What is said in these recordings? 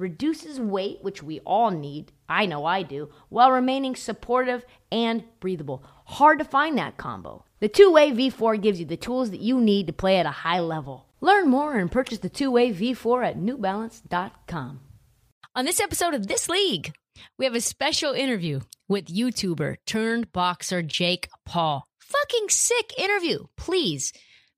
reduces weight, which we all need. I know I do, while remaining supportive and breathable. Hard to find that combo. The two way V4 gives you the tools that you need to play at a high level. Learn more and purchase the two way V4 at newbalance.com. On this episode of This League, we have a special interview with YouTuber turned boxer Jake Paul. Fucking sick interview. Please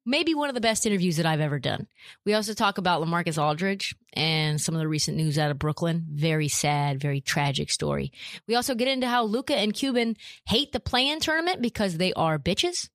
maybe one of the best interviews that I've ever done. We also talk about Lamarcus Aldridge and some of the recent news out of Brooklyn. Very sad, very tragic story. We also get into how Luka and Cuban hate the play-in tournament because they are bitches.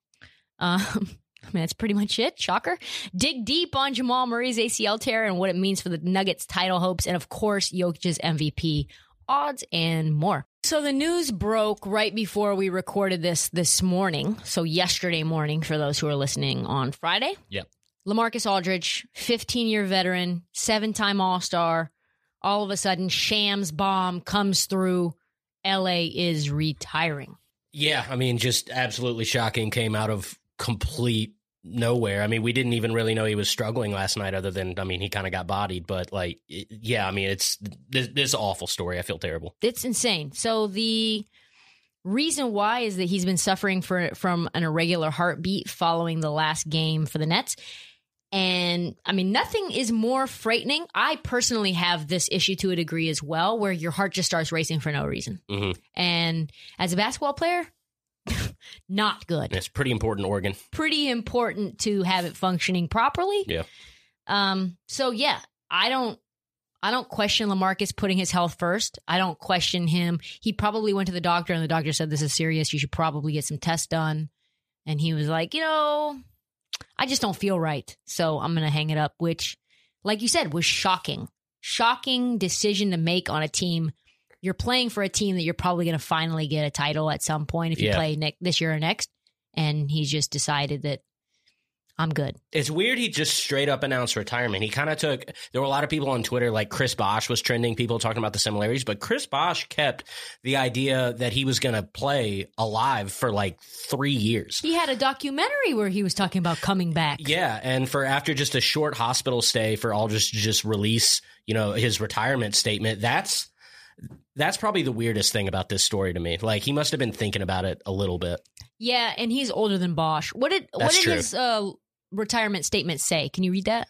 Um, I mean, that's pretty much it. Shocker. Dig deep on Jamal Murray's ACL tear and what it means for the Nuggets title hopes. And of course, Jokic's MVP odds and more. So the news broke right before we recorded this this morning. So yesterday morning for those who are listening on Friday. Yep. Lamarcus Aldridge, 15 year veteran, seven time All Star. All of a sudden, Shams bomb comes through. LA is retiring. Yeah, I mean, just absolutely shocking. Came out of complete nowhere. I mean, we didn't even really know he was struggling last night, other than I mean, he kind of got bodied. But like, yeah, I mean, it's this, this awful story. I feel terrible. It's insane. So the reason why is that he's been suffering for, from an irregular heartbeat following the last game for the Nets. And I mean, nothing is more frightening. I personally have this issue to a degree as well, where your heart just starts racing for no reason. Mm-hmm. And as a basketball player, not good. It's pretty important organ. Pretty important to have it functioning properly. Yeah. Um. So yeah, I don't. I don't question Lamarcus putting his health first. I don't question him. He probably went to the doctor and the doctor said this is serious. You should probably get some tests done. And he was like, you know, I just don't feel right. So I'm going to hang it up, which, like you said, was shocking. Shocking decision to make on a team. You're playing for a team that you're probably going to finally get a title at some point if you Yeah. play ne- this year or next. And he's just decided that I'm good. It's weird. He just straight up announced retirement. He kind of took. There were a lot of people on Twitter, like Chris Bosh was trending. People talking about the similarities, but Chris Bosh kept the idea that he was going to play alive for like three years. He had a documentary where he was talking about coming back. Yeah, and for after just a short hospital stay for Aldridge to just release, you know, his retirement statement, that's that's probably the weirdest thing about this story to me. Like he must have been thinking about it a little bit. Yeah, and he's older than Bosh. What did what did true. his uh, retirement statement say? Can you read that?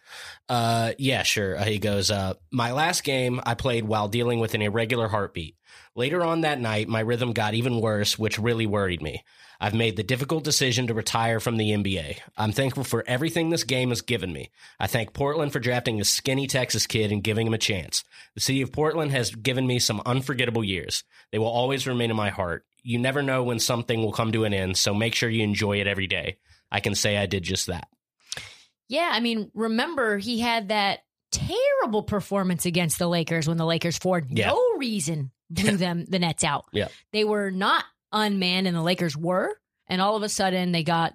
Uh, yeah, sure. Uh, he goes, uh, My last game I played while dealing with an irregular heartbeat. Later on that night, my rhythm got even worse, which really worried me. I've made the difficult decision to retire from the NBA. I'm thankful for everything this game has given me. I thank Portland for drafting a skinny Texas kid and giving him a chance. The city of Portland has given me some unforgettable years. They will always remain in my heart. You never know when something will come to an end, so make sure you enjoy it every day. I can say I did just that. Yeah, I mean, remember he had that terrible performance against the Lakers when the Lakers for Yeah. no reason blew them the Nets out. Yeah. They were not unmanned and the Lakers were, and all of a sudden they got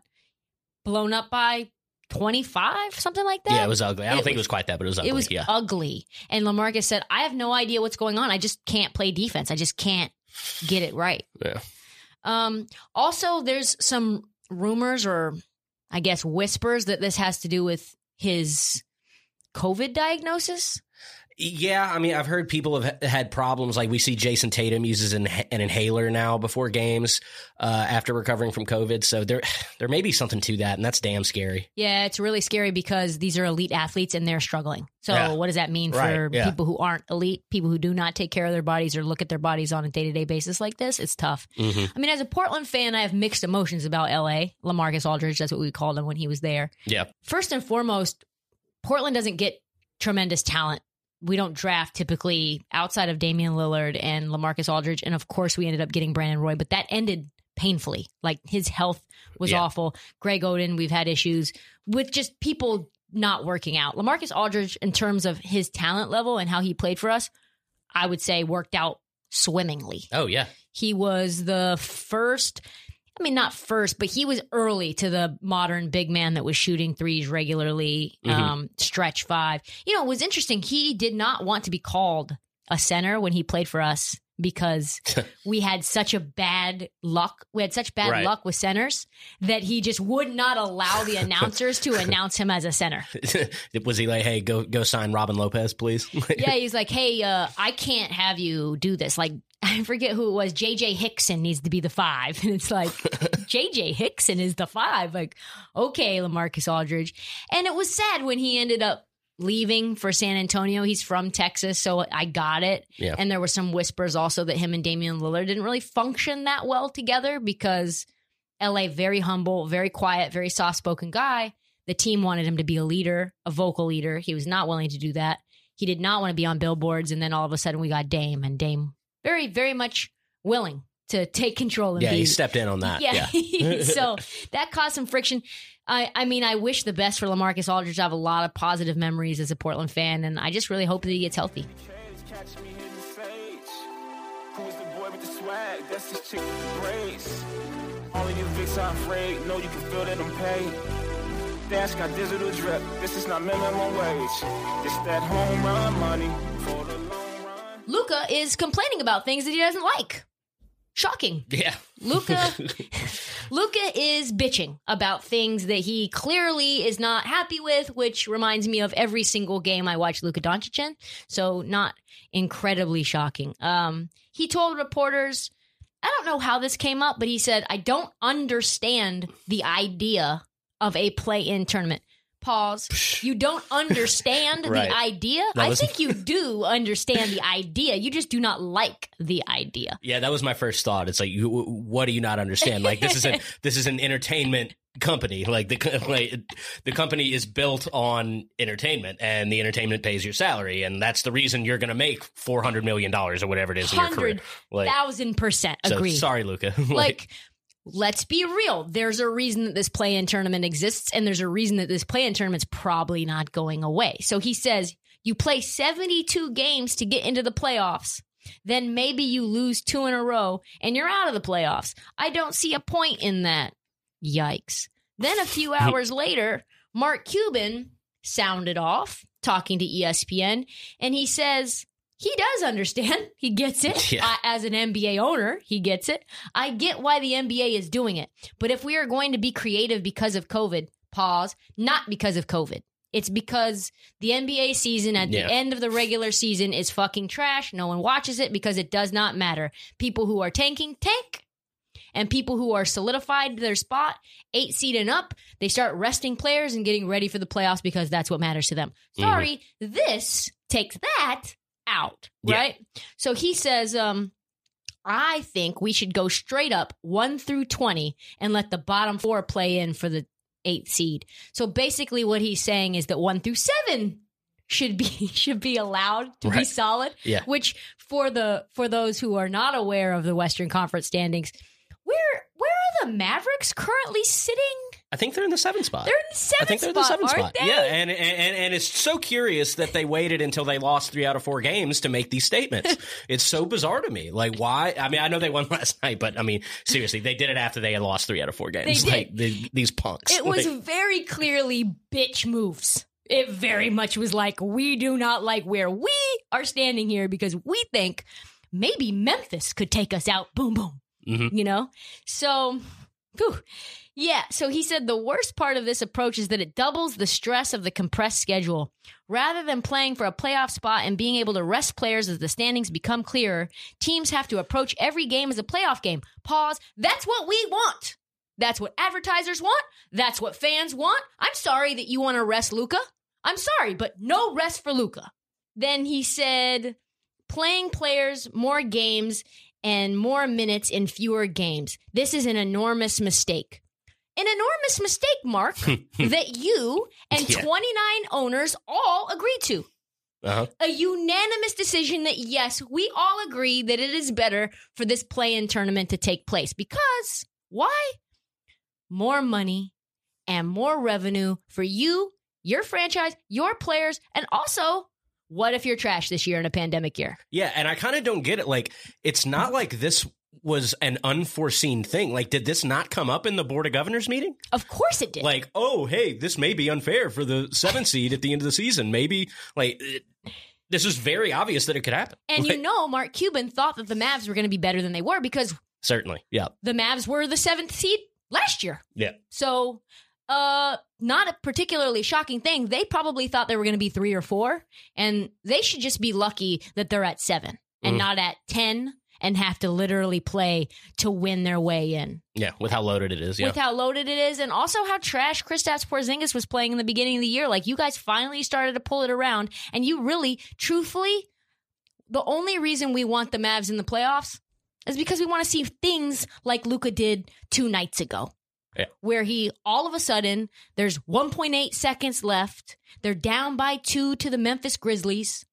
blown up by 25, something like that. Yeah, it was ugly. I don't It think it was- was quite that, but it was ugly. It was yeah. ugly. And Lamarcus said, I have no idea what's going on. I just can't play defense. I just can't get it right. Yeah. Um, also, there's some rumors or I guess whispers that this has to do with his COVID diagnosis. Yeah, I mean, I've heard people have had problems. Like we see Jayson Tatum uses an, an inhaler now before games uh, after recovering from COVID. So there, there may be something to that, and that's damn scary. Yeah, it's really scary because these are elite athletes and they're struggling. So, Yeah. what does that mean Right, for yeah. people who aren't elite, people who do not take care of their bodies or look at their bodies on a day to day basis like this? It's tough. hmm I mean, as a Portland fan, I have mixed emotions about LA. Lamarcus Aldridge, that's what we called him when he was there. Yeah, First and foremost, Portland doesn't get tremendous talent. We don't draft typically outside of Damian Lillard and Lamarcus Aldridge. And of course, we ended up getting Brandon Roy, but that ended painfully. Like his health was Yeah. awful. Greg Oden, we've had issues with just people not working out. Lamarcus Aldridge, in terms of his talent level and how he played for us, I would say worked out swimmingly. Oh yeah. He was the first, I mean, not first, but he was early to the modern big man that was shooting threes regularly, Mhm. um, stretch five. You know, it was interesting. He did not want to be called a center when he played for us because we had such a bad luck. We had such bad Right. luck with centers that he just would not allow the announcers to announce him as a center. was he like, hey, go go sign Robin Lopez, please? Yeah, he's like, hey, uh, I can't have you do this. Like, I forget who it was. JJ Hickson needs to be the five. And it's like, JJ Hickson is the five. Like, okay, Lamarcus Aldridge. And it was sad when he ended up leaving for San Antonio. He's from Texas, so I got it. Yeah. And there were some whispers also that him and Damian Lillard didn't really function that well together because LA, very humble, very quiet, very soft spoken guy. The team wanted him to be a leader, a vocal leader. He was not willing to do that. He did not want to be on billboards. And then all of a sudden we got Dame, and Dame very, very much willing to take control and yeah, be. he stepped in on that. yeah. Yeah. so that caused some friction. I, I mean, I wish the best for Lamarcus Aldridge. I have a lot of positive memories as a Portland fan, and I just really hope that he gets healthy. Chase, catch me hitting sage. Who's the boy with the swag? That's his chick with the braids. All of you Vicks are afraid. Know you can feel that I'm paid. Dash got digital drip. This is not minimum wage. It's that home run money for the long run. Luka is complaining about things that he doesn't like. Shocking. yeah. Luka Luka is bitching about things that he clearly is not happy with, which reminds me of every single game I watch Luka Doncic in. So not incredibly shocking. Um, he told reporters, I don't know how this came up, but he said, I don't understand the idea of a play-in tournament. Pause. You don't understand Right. the idea? That I was- think you do understand the idea. You just do not like the idea. Yeah, that was my first thought. It's like, you, what do you not understand? Like this is a this is an entertainment company. Like the like, the company is built on entertainment, and the entertainment pays your salary, and that's the reason you're going to make four hundred million dollars or whatever it is in your career. Like, thousand percent so sorry, Luka. like, let's be real. There's a reason that this play-in tournament exists, and there's a reason that this play-in tournament's probably not going away. So he says you play 72 games to get into the playoffs. Then maybe you lose two in a row and you're out of the playoffs. I don't see a point in that. Yikes. Then a few hours later, Mark Cuban sounded off talking to ESPN and he says he does understand. He gets it. Yeah. Uh, as an NBA owner, he gets it. I get why the NBA is doing it. But if we are going to be creative because of COVID, pause, not because of COVID. It's because the NBA season at Yeah. the end of the regular season is fucking trash. No one watches it because it does not matter. People who are tanking, tank. And people who are solidified their spot, eight seed and up, they start resting players and getting ready for the playoffs because that's what matters to them. Sorry, this takes that out, Yeah. right? So he says, um, I think we should go straight up one through 20 and let the bottom four play in for the eighth seed. So basically what he's saying is that one through seven should be should be allowed to be solid. Yeah. Which for the for those who are not aware of the Western Conference standings, where where are the Mavericks currently sitting? I think they're in the seventh spot. They're in the seventh I think they're in the seventh spot. Yeah, and, and and it's so curious that they waited until they lost three out of four games to make these statements. it's so bizarre to me. Like, why? I mean, I know they won last night, but I mean, seriously, they did it after they had lost three out of four games. They did. Like the, these punks. It was Like, very clearly bitch moves. It very much was like, we do not like where we are standing here because we think maybe Memphis could take us out. Boom, boom. Mhm. You know? So, whew. Yeah. So he said the worst part of this approach is that it doubles the stress of the compressed schedule. Rather than playing for a playoff spot and being able to rest players as the standings become clearer, teams have to approach every game as a playoff game. Pause. That's what we want. That's what advertisers want. That's what fans want. I'm sorry that you want to rest Luka. I'm sorry, but no rest for Luka. Then he said, playing players more games and more minutes in fewer games. This is an enormous mistake. An enormous mistake, Mark, that you and Yeah. 29 owners all agreed to. uh-huh. A unanimous decision that, yes, we all agree that it is better for this play in tournament to take place. Because why? More money and more revenue for you, your franchise, your players, and also What if you're trash this year in a pandemic year? Yeah, and I kind of don't get it. Like, it's not like this was an unforeseen thing. Like, did this not come up in the Board of Governors meeting? Of course it did. Like, oh, hey, this may be unfair for the seventh seed at the end of the season. Maybe, like, it, this is very obvious that it could happen. and Like, you know, Mark Cuban thought that the Mavs were going to be better than they were because certainly, yeah, the Mavs were the seventh seed last year. yeah, So, uh, not a particularly shocking thing. They probably thought they were going to be three or four, and they should just be lucky that they're at seven and Mm. not at 10 and have to literally play to win their way in. yeah. With how loaded it is, yeah. With how loaded it is, and also how trash Kristaps Porzingis was playing in the beginning of the year. Like, you guys finally started to pull it around, and you really, truthfully, the only reason we want the Mavs in the playoffs is because we want to see things like Luka did two nights ago. Yeah. Where he all of a sudden there's 1.8 seconds left. They're down by two to the Memphis Grizzlies.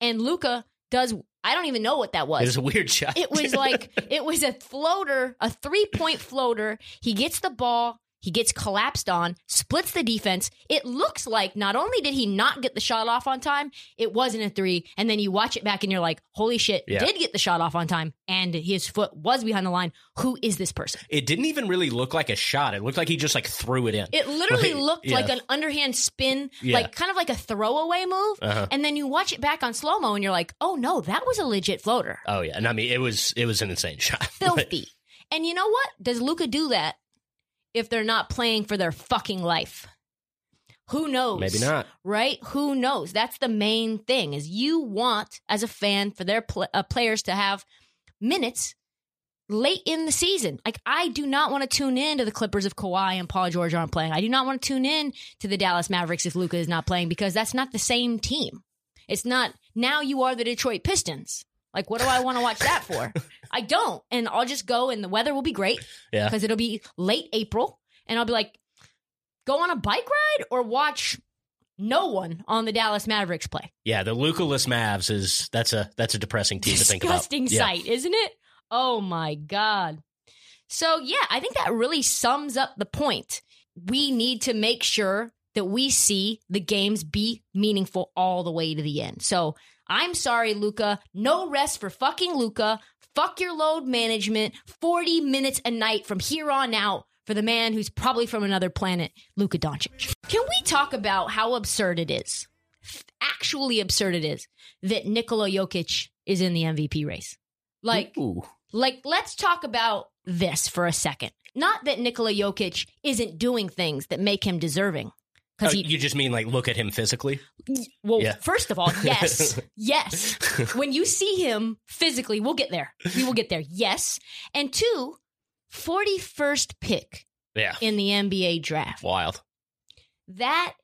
And Luka does I don't even know what that was. it was a weird shot. It was like it was a floater, a three point floater. He gets the ball, he gets collapsed on, splits the defense. It looks like not only did he not get the shot off on time, it wasn't a three. And then you watch it back and you're like, holy shit, Yeah. did get the shot off on time, and his foot was behind the line. Who is this person? it didn't even really look like a shot. It looked like he just like threw it in. It literally Like, looked yeah. like an underhand spin, Yeah. like kind of like a throwaway move. Uh-huh. And then you watch it back on slow mo and you're like, oh no, that was a legit floater. Oh yeah, and I mean it was it was an insane shot. filthy. and you know what? Does Luka do that if they're not playing for their fucking life? Who knows? Maybe not. Right? Who knows? That's the main thing. Is you want as a fan for their pl- uh, players to have minutes late in the season. Like I do not want to tune in to the Clippers if Kawhi and Paul George aren't playing. I do not want to tune in to the Dallas Mavericks if Luka is not playing because that's not the same team. It's not now you are the Detroit Pistons. Like what do I want to watch that for? I don't. And I'll just go and the weather will be great Yeah. because it'll be late April and I'll be like go on a bike ride or watch no one on the Dallas Mavericks play. Yeah, the Luka-less Mavs is that's a that's a depressing team to think about. disgusting Yeah. sight, isn't it? Oh my god. So yeah, I think that really sums up the point. We need to make sure that we see the games be meaningful all the way to the end. So I'm sorry, Luka. No rest for fucking Luka. Fuck your load management. 40 minutes a night from here on out for the man who's probably from another planet, Luka Doncic. Can we talk about how absurd it is? Actually absurd it is that Nikola Jokic is in the MVP race. Like, Ooh. like let's talk about this for a second. Not that Nikola Jokic isn't doing things that make him deserving. Oh, Because he, you just mean like look at him physically? well, yeah. first of all, yes, yes. When you see him physically, we'll get there. We will get there. Yes, and two, 41st pick Yeah. in the NBA draft. Wild. That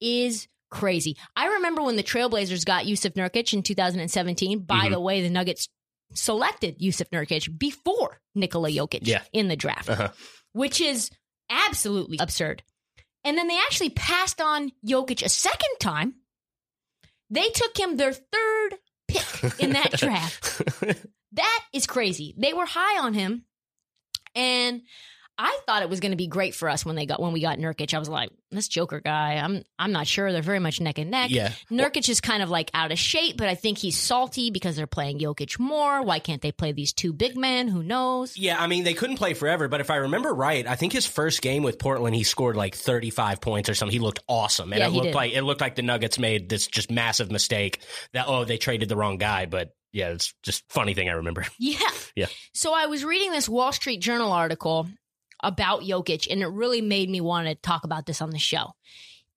is crazy. I remember when the Trailblazers got Jusuf Nurkic in 2017. By Mhm. the way, the Nuggets selected Jusuf Nurkic before Nikola Jokic Yeah. in the draft, Uh-huh. which is absolutely absurd. And then they actually passed on Jokic a second time. They took him their third pick in that draft. That is crazy. They were high on him, and I thought it was going to be great for us when they got when we got Nurkic. I was like, this Joker guy. I'm I'm not sure. They're very much neck and neck. yeah. Nurkic is kind of like out of shape, but I think he's salty because they're playing Jokic more. Why can't they play these two big men? Who knows? Yeah, I mean they couldn't play forever, but if I remember right, I think his first game with Portland he scored like 35 points or something. He looked awesome. And Yeah, it looked did. like it looked like the Nuggets made this just massive mistake that oh, they traded the wrong guy, but yeah, it's just funny thing I remember. Yeah. Yeah. So I was reading this Wall Street Journal article about Jokic, and it really made me want to talk about this on the show.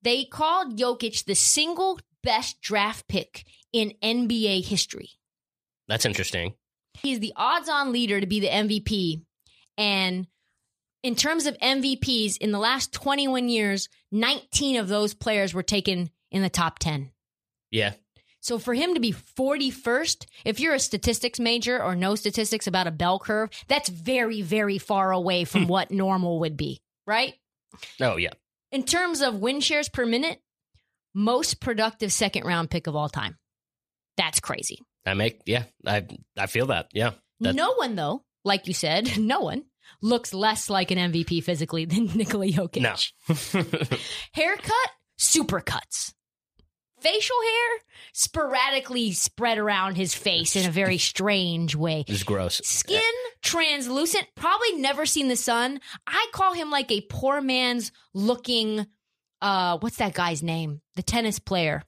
They called Jokic the single best draft pick in NBA history. That's interesting. He's the odds on leader to be the MVP. And in terms of MVPs, in the last 21 years, 19 of those players were taken in the top 10. Yeah. So for him to be 41st, if you're a statistics major or know statistics about a bell curve, that's very, very far away from hmm. what normal would be, right? Oh yeah. In terms of win shares per minute, most productive second round pick of all time. That's crazy. I make yeah, I I feel that. Yeah. That- no one, though, like you said, no one looks less like an MVP physically than Nikola Jokic. No. Haircut, super cuts. Facial hair sporadically spread around his face in a very strange way. It's gross. Skin translucent, probably never seen the sun. I call him like a poor man's looking uh what's that guy's name? The tennis player.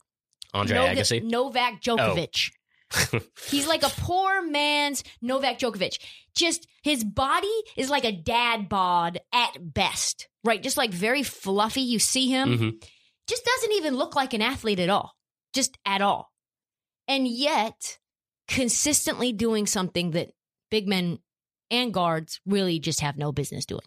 Andre Novak- Agassi. Novak Djokovic. He's like a poor man's Novak Djokovic. Just his body is like a dad bod at best, right? Just like very fluffy. You see him, Mhm. Just doesn't even look like an athlete at all, just at all. And yet, consistently doing something that big men and guards really just have no business doing.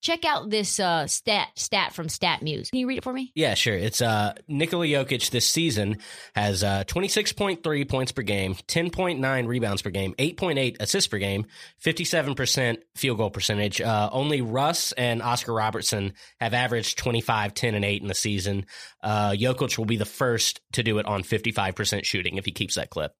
Check out this uh, stat stat from StatMuse. Can you read it for me? Yeah, sure. It's uh Nikola Jokic this season has uh 26.3 points per game, 10.9 rebounds per game, 8.8 assists per game, 57% field goal percentage. Uh only Russ and Oscar Robertson have averaged 25, 10 and 8 in the season. Uh Jokic will be the first to do it on 55% shooting if he keeps that clip.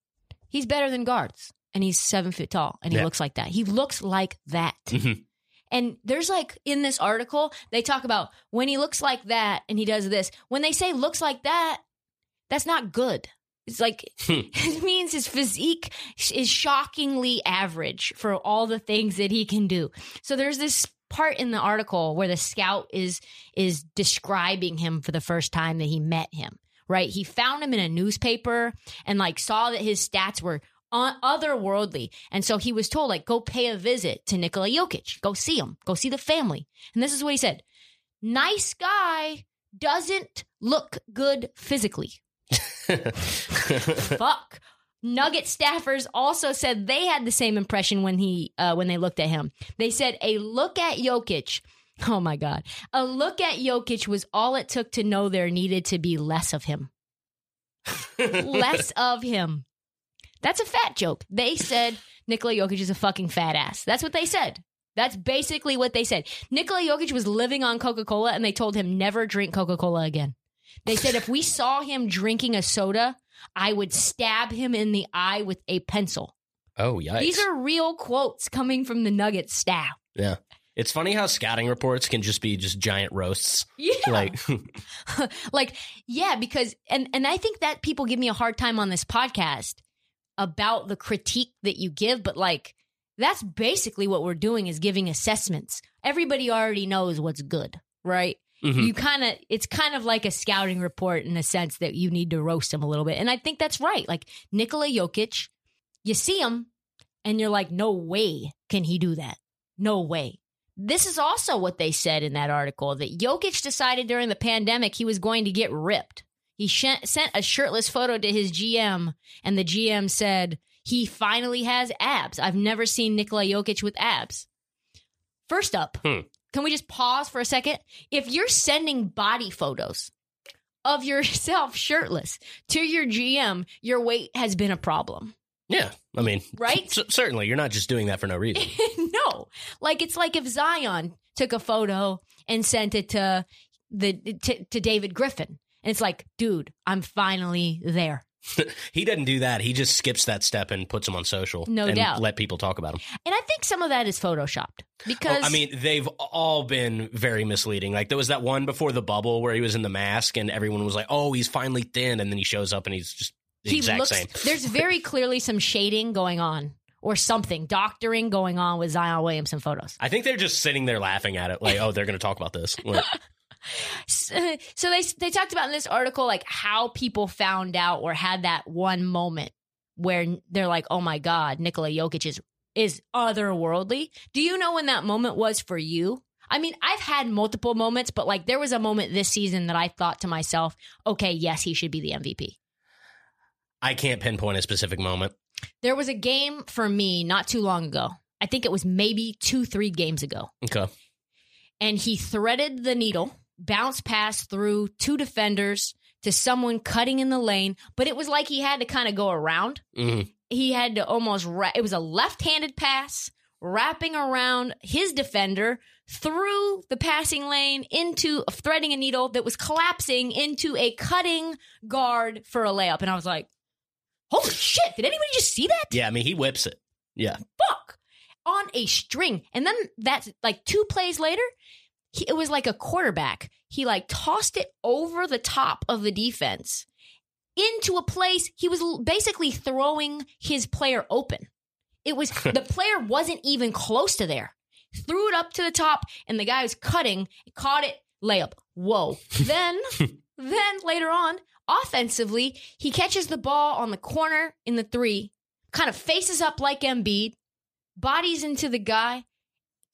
He's better than guards, and he's seven feet tall, and he Yeah. looks like that. He looks like that. Mhm. And there's like in this article, they talk about when he looks like that and he does this. When they say looks like that, that's not good. It's like hmm. it means his physique is shockingly average for all the things that he can do. So there's this part in the article where the scout is is describing him for the first time that he met him. Right? He found him in a newspaper and like saw that his stats were otherworldly. And so he was told, like, go pay a visit to Nikola Jokic. Go see him. Go see the family. And this is what he said. Nice guy doesn't look good physically. Fuck. Nugget staffers also said they had the same impression when he uh, when they looked at him. They said a look at Jokic. Oh my god. A look at Jokic was all it took to know there needed to be less of him. less of him. That's a fat joke. They said Nikola Jokic is a fucking fat ass. That's what they said. That's basically what they said. Nikola Jokic was living on Coca Cola and they told him never drink Coca Cola again. They said if we saw him drinking a soda, I would stab him in the eye with a pencil. oh, yikes. These are real quotes coming from the Nuggets staff. yeah. It's funny how scouting reports can just be just giant roasts. Yeah. Like like yeah because and and i think that people give me a hard time on this podcast about the critique that you give but like that's basically what we're doing is giving assessments. Everybody already knows what's good right? Mhm. you kind of it's kind of like a scouting report in a sense that you need to roast him a little bit and i think that's right. Like nikola jokic you see him and you're like no way can he do that. No way. This is also what they said in that article that Jokic decided during the pandemic he was going to get ripped. He sh- sent a shirtless photo to his GM, and the GM said, He finally has abs. I've never seen Nikola Jokic with abs. First up, Hmm. can we just pause for a second? If you're sending body photos of yourself shirtless to your GM, your weight has been a problem. Yeah, I mean, Right? c- certainly, you're not just doing that for no reason. no, like it's like if Zion took a photo and sent it to the to, to David Griffin, and it's like, dude, I'm finally there. he doesn't do that. He just skips that step and puts them on social. No and doubt. Let people talk about him. And I think some of that is photoshopped because Oh, I mean, they've all been very misleading. Like there was that one before the bubble where he was in the mask, and everyone was like, "Oh, he's finally thin," and then he shows up and he's just the he exact looks. same. there's very clearly some shading going on or something, doctoring going on with Zion Williamson photos. I think they're just sitting there laughing at it, like, "Oh, they're going to talk about this." Like, so they they talked about in this article like how people found out or had that one moment where they're like, "Oh my god, Nikola Jokic is is otherworldly." Do you know when that moment was for you? I mean, I've had multiple moments, but like there was a moment this season that I thought to myself, "Okay, yes, he should be the MVP." I can't pinpoint a specific moment. There was a game for me not too long ago. I think it was maybe 2-3 games ago. Okay. and he threaded the needle, bounced past through two defenders to someone cutting in the lane, but it was like he had to kind of go around. hmm He had to almost, ra- it was a left handed pass, wrapping around his defender through the passing lane into threading a needle that was collapsing into a cutting guard for a layup. And I was like, holy shit, did anybody just see that? Yeah, I mean, he whips it. Yeah. fuck on a string. And then that's like two plays later, he, it was like a quarterback. He like tossed it over the top of the defense into a place he was basically throwing his player open. It was the player wasn't even close to there. Threw it up to the top, and the guy was cutting, caught it, layup. Whoa. then, then later on, offensively, he catches the ball on the corner in the three, kind of faces up like Embiid, bodies into the guy,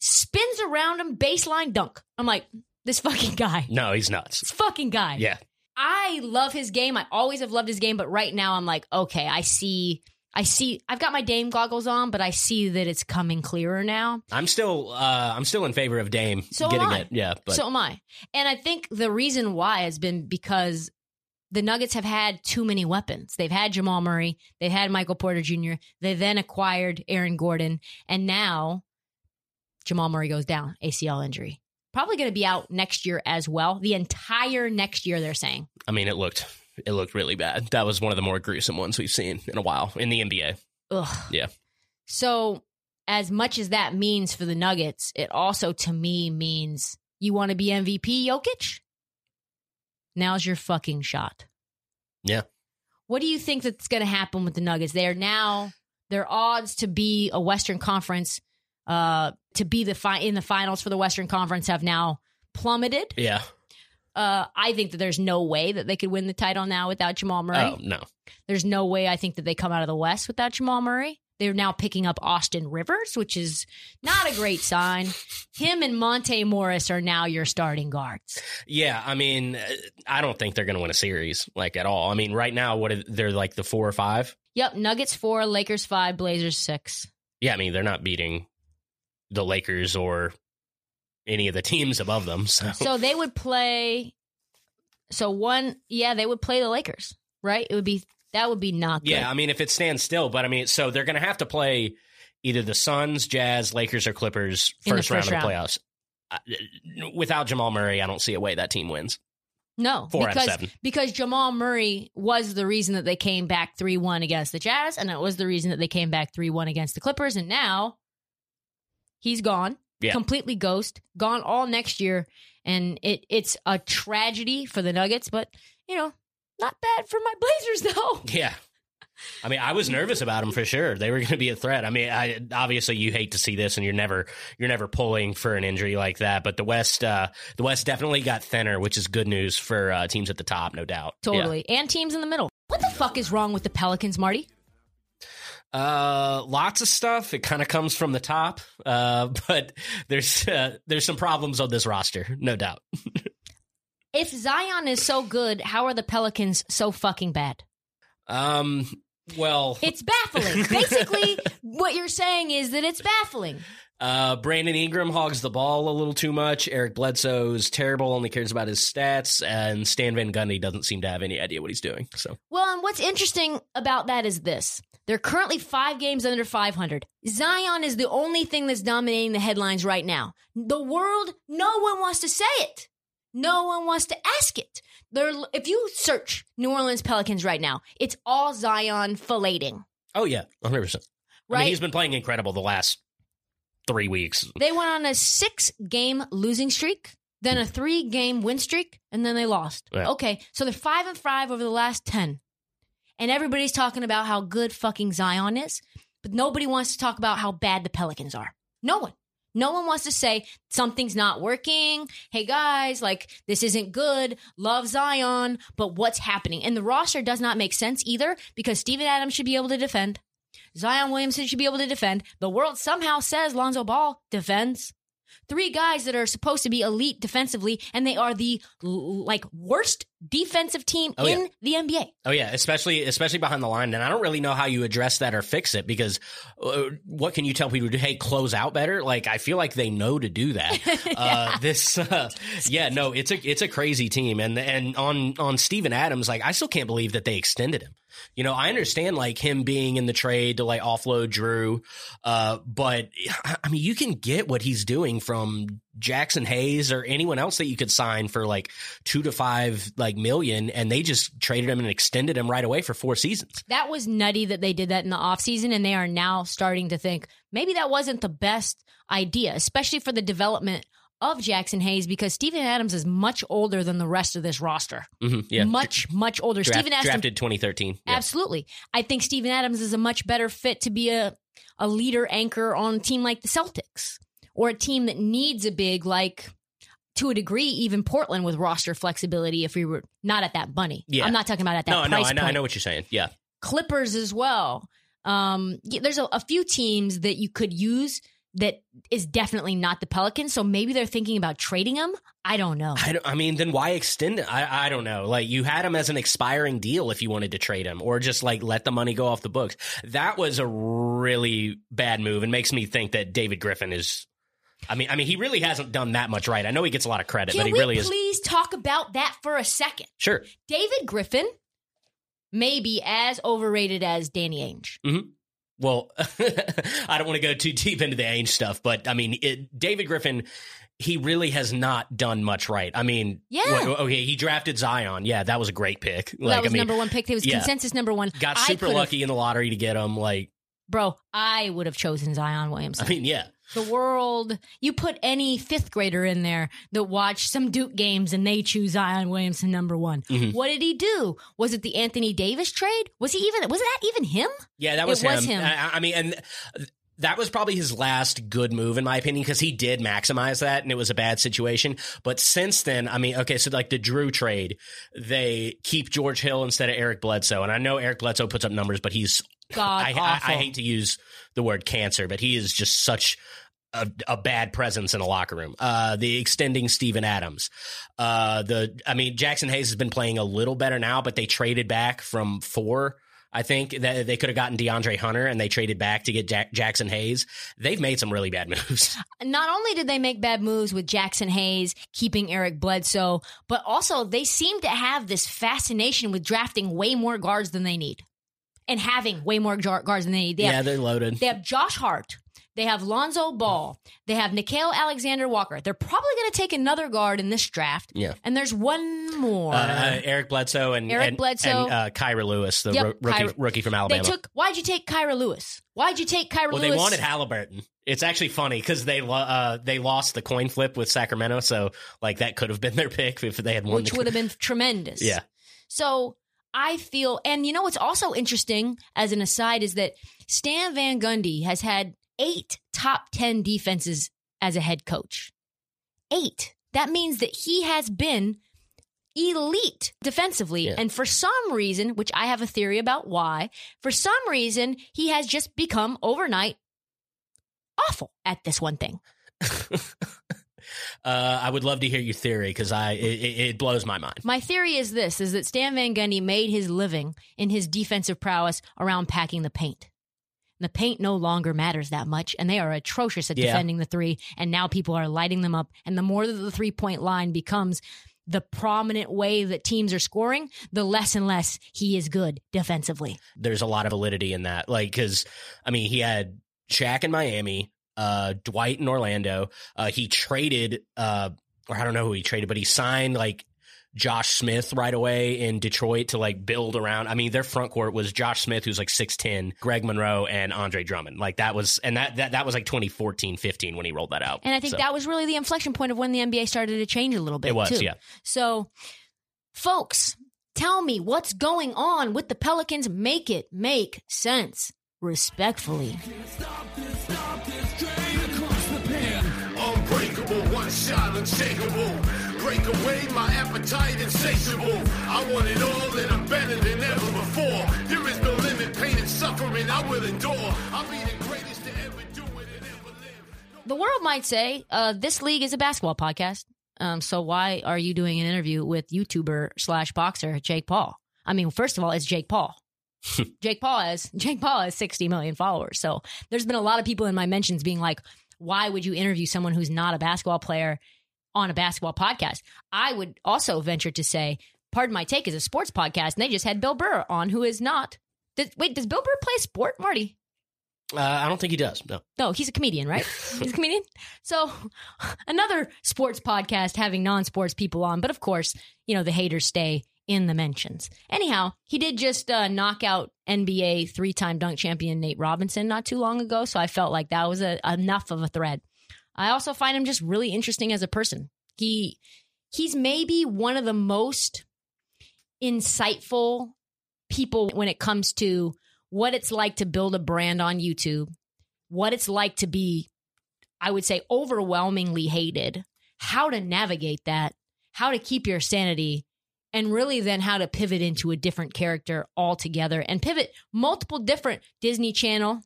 spins around him, baseline dunk. I'm like, this fucking guy. No, he's nuts. This fucking guy. Yeah. I love his game. I always have loved his game, but right now I'm like, okay, I see I see I've got my Dame goggles on, but I see that it's coming clearer now. I'm still uh I'm still in favor of Dame So am getting I. it. Yeah, but so am I. And I think the reason why has been because the Nuggets have had too many weapons. They've had Jamal Murray, they've had Michael Porter Jr., they then acquired Aaron Gordon, and now Jamal Murray goes down, ACL injury. Probably going to be out next year as well. The entire next year, they're saying. I mean it looked it looked really bad. That was one of the more gruesome ones we've seen in a while in the NBA. Ugh. Yeah. So, as much as that means for the Nuggets, it also to me means you want to be MVP, Jokic? Now's your fucking shot. Yeah. What do you think that's going to happen with the Nuggets? They're now their odds to be a Western Conference, uh, to be the fi- in the finals for the Western Conference have now plummeted. Yeah. Uh, I think that there's no way that they could win the title now without Jamal Murray. Oh no. There's no way I think that they come out of the West without Jamal Murray. They're now picking up Austin Rivers, which is not a great sign. Him and Monte Morris are now your starting guards. Yeah, I mean, I don't think they're going to win a series like at all. I mean, right now, what are, they're like the four or five. Yep, Nuggets four, Lakers five, Blazers six. Yeah, I mean, they're not beating the Lakers or any of the teams above them. So, So they would play. So one, yeah, they would play the Lakers, right? It would be that would be not good. yeah, I mean, if it stands still, but I mean, so they're going to have to play either the Suns, Jazz, Lakers, or Clippers the first, round first of the playoffs. Without Jamal Murray, I don't see a way that team wins. No, Four out of because seven. because Jamal Murray was the reason that they came back three one against the Jazz, and it was the reason that they came back three one against the Clippers, and now he's gone, Yeah. completely ghost, gone all next year, and it it's a tragedy for the Nuggets, but you know, not bad for my Blazers though. Yeah. I mean, I was nervous about them for sure. They were going to be a threat. I mean, I obviously you hate to see this, and you're never you're never pulling for an injury like that. But the West, uh, the West definitely got thinner, which is good news for uh, teams at the top, no doubt. Yeah. Totally, and teams in the middle. What the fuck is wrong with the Pelicans, Marty? Uh, lots of stuff. It kind of comes from the top, uh, but there's uh, there's some problems on this roster, no doubt. If Zion is so good, how are the Pelicans so fucking bad? Um, well, It's baffling. Basically, what you're saying is that it's baffling. Uh, Brandon Ingram hogs the ball a little too much. Eric Bledsoe's terrible, only cares about his stats, and Stan Van Gundy doesn't seem to have any idea what he's doing. So Well, and what's interesting about that is this. They're currently five games under 500. Zion is the only thing that's dominating the headlines right now. The world, no one wants to say it. No one wants to ask it. They're, if you search New Orleans Pelicans right now, it's all Zion filleting, oh yeah, one hundred percent. I right? mean, he's been playing incredible the last three weeks. They went on a six game losing streak, then a three game win streak, and then they lost. Yeah. Okay, so they're five and five over the last 10. And everybody's talking about how good fucking Zion is, but nobody wants to talk about how bad the Pelicans are. No one. No one wants to say something's not working. Hey guys, like this isn't good. Love Zion, but what's happening? And the roster does not make sense either because Steven Adams should be able to defend. Zion Williamson should be able to defend. The world somehow says Lonzo Ball defends. Three guys that are supposed to be elite defensively, and they are the like worst defensive team Oh, in yeah. the NBA. Oh yeah, especially especially behind the line, and I don't really know how you address that or fix it because uh, what can you tell people to? Hey, close out better. Like I feel like they know to do that. uh, this, uh, yeah, no, it's a it's a crazy team, and and on on Steven Adams, like I still can't believe that they extended him. You know, I understand like him being in the trade to like offload Drew, uh, but I mean, you can get what he's doing from Jaxson Hayes or anyone else that you could sign for like two to five like million, and they just traded him and extended him right away for four seasons. That was nutty that they did that in the offseason, and they are now starting to think maybe that wasn't the best idea, especially for the development of Jaxson Hayes because Steven Adams is much older than the rest of this roster. hmm yeah. Much, much older. Draft- Steven Adams drafted 2013. Yeah. Absolutely. I think Steven Adams is a much better fit to be a, a leader anchor on a team like the Celtics or a team that needs a big, like to a degree, even Portland with roster flexibility if we were not at that bunny, Yeah. I'm not talking about at that No, no, I know, I know what you're saying. Yeah. Clippers as well. Um, there's a, a few teams that you could use that is definitely not the Pelicans. So maybe they're thinking about trading him. I don't know. I, don't- I mean, then why extend it? I, I don't know. Like, you had him as an expiring deal if you wanted to trade him, or just like let the money go off the books. That was a really bad move, and makes me think that David Griffin is. I mean, I mean, he really hasn't done that much right. I know he gets a lot of credit, Can but he really is. please talk about that for a second? Sure. David Griffin may be as overrated as Danny Ainge. Mm-hmm. Well, I don't want to go too deep into the Ainge stuff, but I mean, it, David Griffin, he really has not done much right. I mean, Yeah. what- oh, okay, he drafted Zion. Yeah, that was a great pick. that Like, was I mean, number one pick. It was yeah. consensus number one. got super lucky in the lottery to get him. Like, Bro, I would have chosen Zion Williamson. I mean, yeah. The world, you put any fifth grader in there that watched some Duke games and they choose Zion Williamson number one. Mhm. What did he do? Was it the Anthony Davis trade? Was he even, was that even him? Yeah, that was It him. was him. I, I mean, and that was probably his last good move, in my opinion, because he did maximize that, and it was a bad situation. But since then, I mean, okay, so like the Drew trade, they keep George Hill instead of Eric Bledsoe, and I know Eric Bledsoe puts up numbers, but he's God I, I. I hate to use the word cancer, but he is just such. A, a bad presence in a locker room. Uh, the extending Steven Adams. Uh, the I mean Jaxson Hayes has been playing a little better now, but they traded back from four. I think that they could have gotten DeAndre Hunter and they traded back to get Jack- Jaxson Hayes. They've made some really bad moves. not only did they make bad moves with Jaxson Hayes keeping Eric Bledsoe, but also they seem to have this fascination with drafting way more guards than they need and having way more guards than they need. They yeah, have, they're loaded. they have Josh Hart. They have Lonzo Ball. They have Nickeil Alexander Walker. They're probably going to take another guard in this draft. Yeah. And there's one more. Uh, uh, Eric Bledsoe and Eric and, Bledsoe. and uh, Kira Lewis, the Yep, ro- rookie, Kira- rookie from they Alabama. took. Why'd you take Kira Lewis? Why'd you take Kira well, Lewis? they wanted Halliburton. It's actually funny because they uh, they lost the coin flip with Sacramento, so like that could have been their pick if they had won. which the- would have been tremendous. Yeah. So I feel, and you know what's also interesting as an aside is that Stan Van Gundy has had eight top 10 defenses as a head coach. Eight. That means that he has been elite defensively. Yeah. And for some reason, which I have a theory about why, for some reason, he has just become overnight awful at this one thing. Uh, I would love to hear your theory because I it, it it blows my mind. My theory is this is that Stan Van Gundy made his living in his defensive prowess around packing the paint. The paint no longer matters that much, and they are atrocious at Yeah. defending the three. And now people are lighting them up. And the more that the three point line becomes the prominent way that teams are scoring, the less and less he is good defensively. There's a lot of validity in that, like because I mean he had Shaq in Miami, uh, Dwight in Orlando. Uh, he traded, uh, or I don't know who he traded, but he signed like Josh Smith right away in Detroit to like build around. I mean, their front court was Josh Smith, who's like 6'10, Greg Monroe, and Andre Drummond. Like that was, and that, that, that was like 2014, 15 when he rolled that out. And I think So, that was really the inflection point of when the NBA started to change a little bit. it was, too. yeah. So, folks, tell me what's going on with the Pelicans. Make it make sense. Respectfully. Unbreakable, one shot, unshakable. Break away my appetite, insatiable. I want it all and I'm better than ever before. There is no limit, pain and suffering I will endure. I'll be the greatest to ever do it and ever live. The world might say uh, this league is a basketball podcast. Um, so why are you doing an interview with YouTuber slash boxer Jake Paul? I mean, first of all, it's Jake Paul. Jake Paul has Jake Paul has 60 million followers. So there's been a lot of people in my mentions being like, why would you interview someone who's not a basketball player on a basketball podcast? I would also venture to say, pardon my take, is a sports podcast, and they just had Bill Burr on, who is not. Does, wait, does Bill Burr play sport, Marty? Uh, I don't think he does. No. No, he's a comedian, right? he's a comedian. So another sports podcast having non-sports people on, but of course, you know, the haters stay in the mentions. Anyhow, he did just uh, knock out NBA three-time dunk champion Nate Robinson not too long ago, so I felt like that was a, enough of a thread. I also find him just really interesting as a person. He he's maybe one of the most insightful people when it comes to what it's like to build a brand on YouTube, what it's like to be I would say overwhelmingly hated, how to navigate that, how to keep your sanity and really then how to pivot into a different character altogether and pivot multiple different Disney Channel,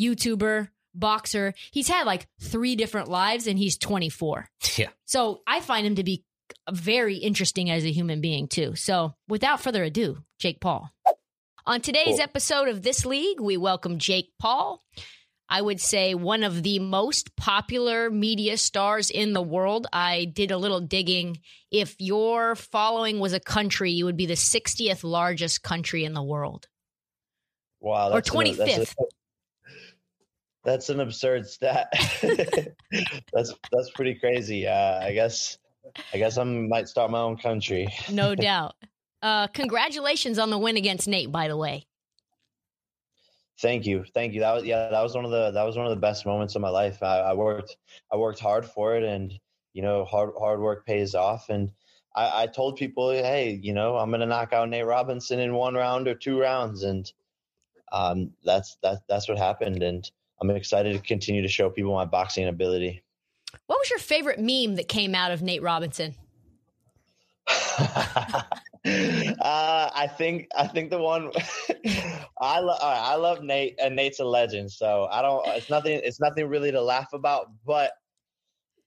YouTuber, boxer. He's had like three different lives and he's 24. Yeah. So I find him to be very interesting as a human being too. So without further ado, Jake Paul. On today's Cool. episode of This League, we welcome Jake Paul. I would say one of the most popular media stars in the world. I did a little digging. If your following was a country, you would be the 60th largest country in the world. Wow, Or that's an- that's a- 25th. That's an absurd stat. that's that's pretty crazy. Uh, I guess I guess I might start my own country. No doubt. Uh, congratulations on the win against Nate, by the way. Thank you, thank you. That was yeah, that was one of the that was one of the best moments of my life. I, I worked I worked hard for it, and you know hard hard work pays off. And I, I told people, hey, you know, I'm gonna knock out Nate Robinson in one round or two rounds, and um, that's that that's what happened. And I'm excited to continue to show people my boxing ability. What was your favorite meme that came out of Nate Robinson? uh, I think I think the one I love I love Nate and Nate's a legend. So I don't. It's nothing. It's nothing really to laugh about. But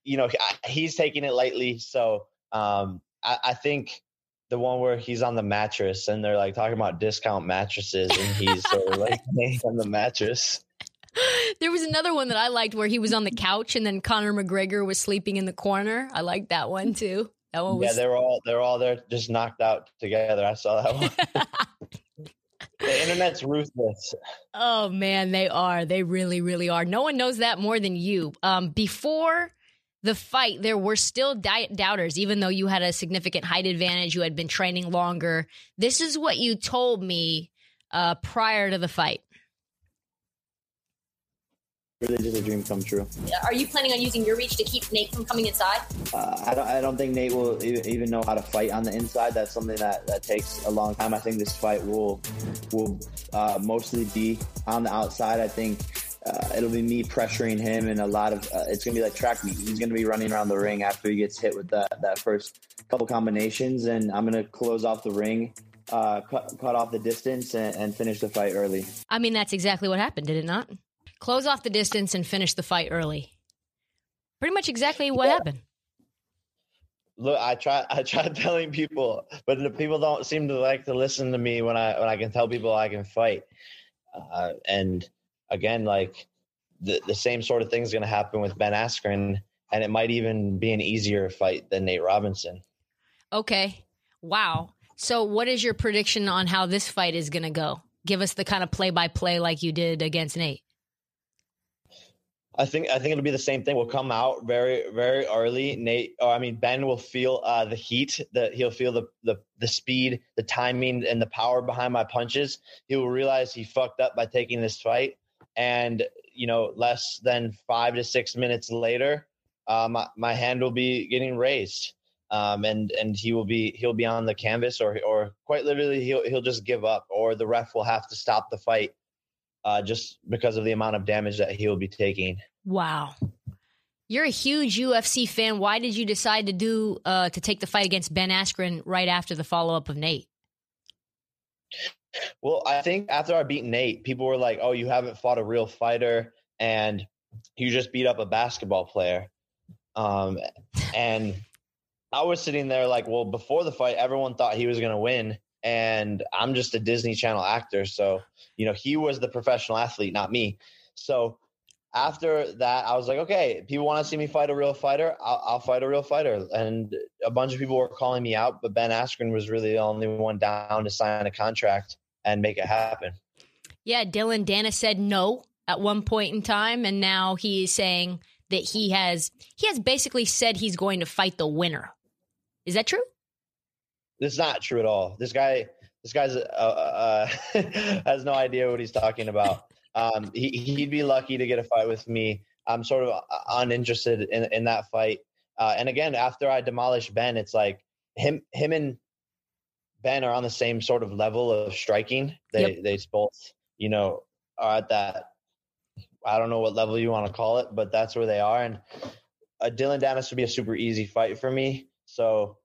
you know he- he's taking it lightly. So um, I, I think the one where he's on the mattress and they're like talking about discount mattresses and he's sort of like Nate on the mattress. There was another one that I liked where he was on the couch and then Conor McGregor was sleeping in the corner. I liked that one too. That one was Yeah, they're all they're all there just knocked out together. I saw that one. the internet's ruthless. Oh man, they are. They really, really are. No one knows that more than you. Um, before the fight, there were still doubters, even though you had a significant height advantage. You had been training longer. This is what you told me uh, prior to the fight. Really just a dream come true. Are you planning on using your reach to keep Nate from coming inside? Uh, I don't. I don't think Nate will e- even know how to fight on the inside. That's something that, that takes a long time. I think this fight will will uh, mostly be on the outside. I think uh, it'll be me pressuring him, and a lot of uh, it's gonna be like track meet. He's gonna be running around the ring after he gets hit with that that first couple combinations, and I'm gonna close off the ring. Uh, cut, cut off the distance and, and finish the fight early. I mean, that's exactly what happened, did it not? Close off the distance and finish the fight early. Pretty much exactly what happened. Look, I try. I try telling people, but the people don't seem to like to listen to me when I when I can tell people I can fight. Uh, and again, like the the same sort of thing is going to happen with Ben Askren, and it might even be an easier fight than Nate Robinson. Okay. Wow. So, what is your prediction on how this fight is going to go? Give us the kind of play by play like you did against Nate. I think I think it'll be the same thing. We'll come out very very early. Nate, or I mean Ben, will feel uh, the heat. That he'll feel the, the the speed, the timing, and the power behind my punches. He will realize he fucked up by taking this fight, and you know, less than five to six minutes later, uh, my my hand will be getting raised, um, and and he will be he'll be on the canvas, or or quite literally he'll he'll just give up, or the ref will have to stop the fight uh, just because of the amount of damage that he will be taking. Wow. You're a huge UFC fan. Why did you decide to do uh, to take the fight against Ben Askren right after the follow up of Nate? Well, I think after I beat Nate, people were like, "Oh, you haven't fought a real fighter, and you just beat up a basketball player." Um, and I was sitting there like, "Well, before the fight, everyone thought he was going to win, and I'm just a Disney Channel actor, so you know he was the professional athlete, not me." So after that, I was like, "Okay, people want to see me fight a real fighter. I'll, I'll fight a real fighter." And a bunch of people were calling me out, but Ben Askren was really the only one down to sign a contract and make it happen. Yeah, Dillon Danis said no at one point in time, and now he is saying that he has he has basically said he's going to fight the winner. Is that true? This is not true at all. This guy, this guy's uh, uh, has no idea what he's talking about. Um, he, he'd be lucky to get a fight with me. I'm sort of uh, uninterested in in that fight. Uh, and again, after I demolished Ben, it's like him him and Ben are on the same sort of level of striking. They they both you know are at that. I don't know what level you want to call it, but that's where they are. And uh, Dillon Danis would be a super easy fight for me. So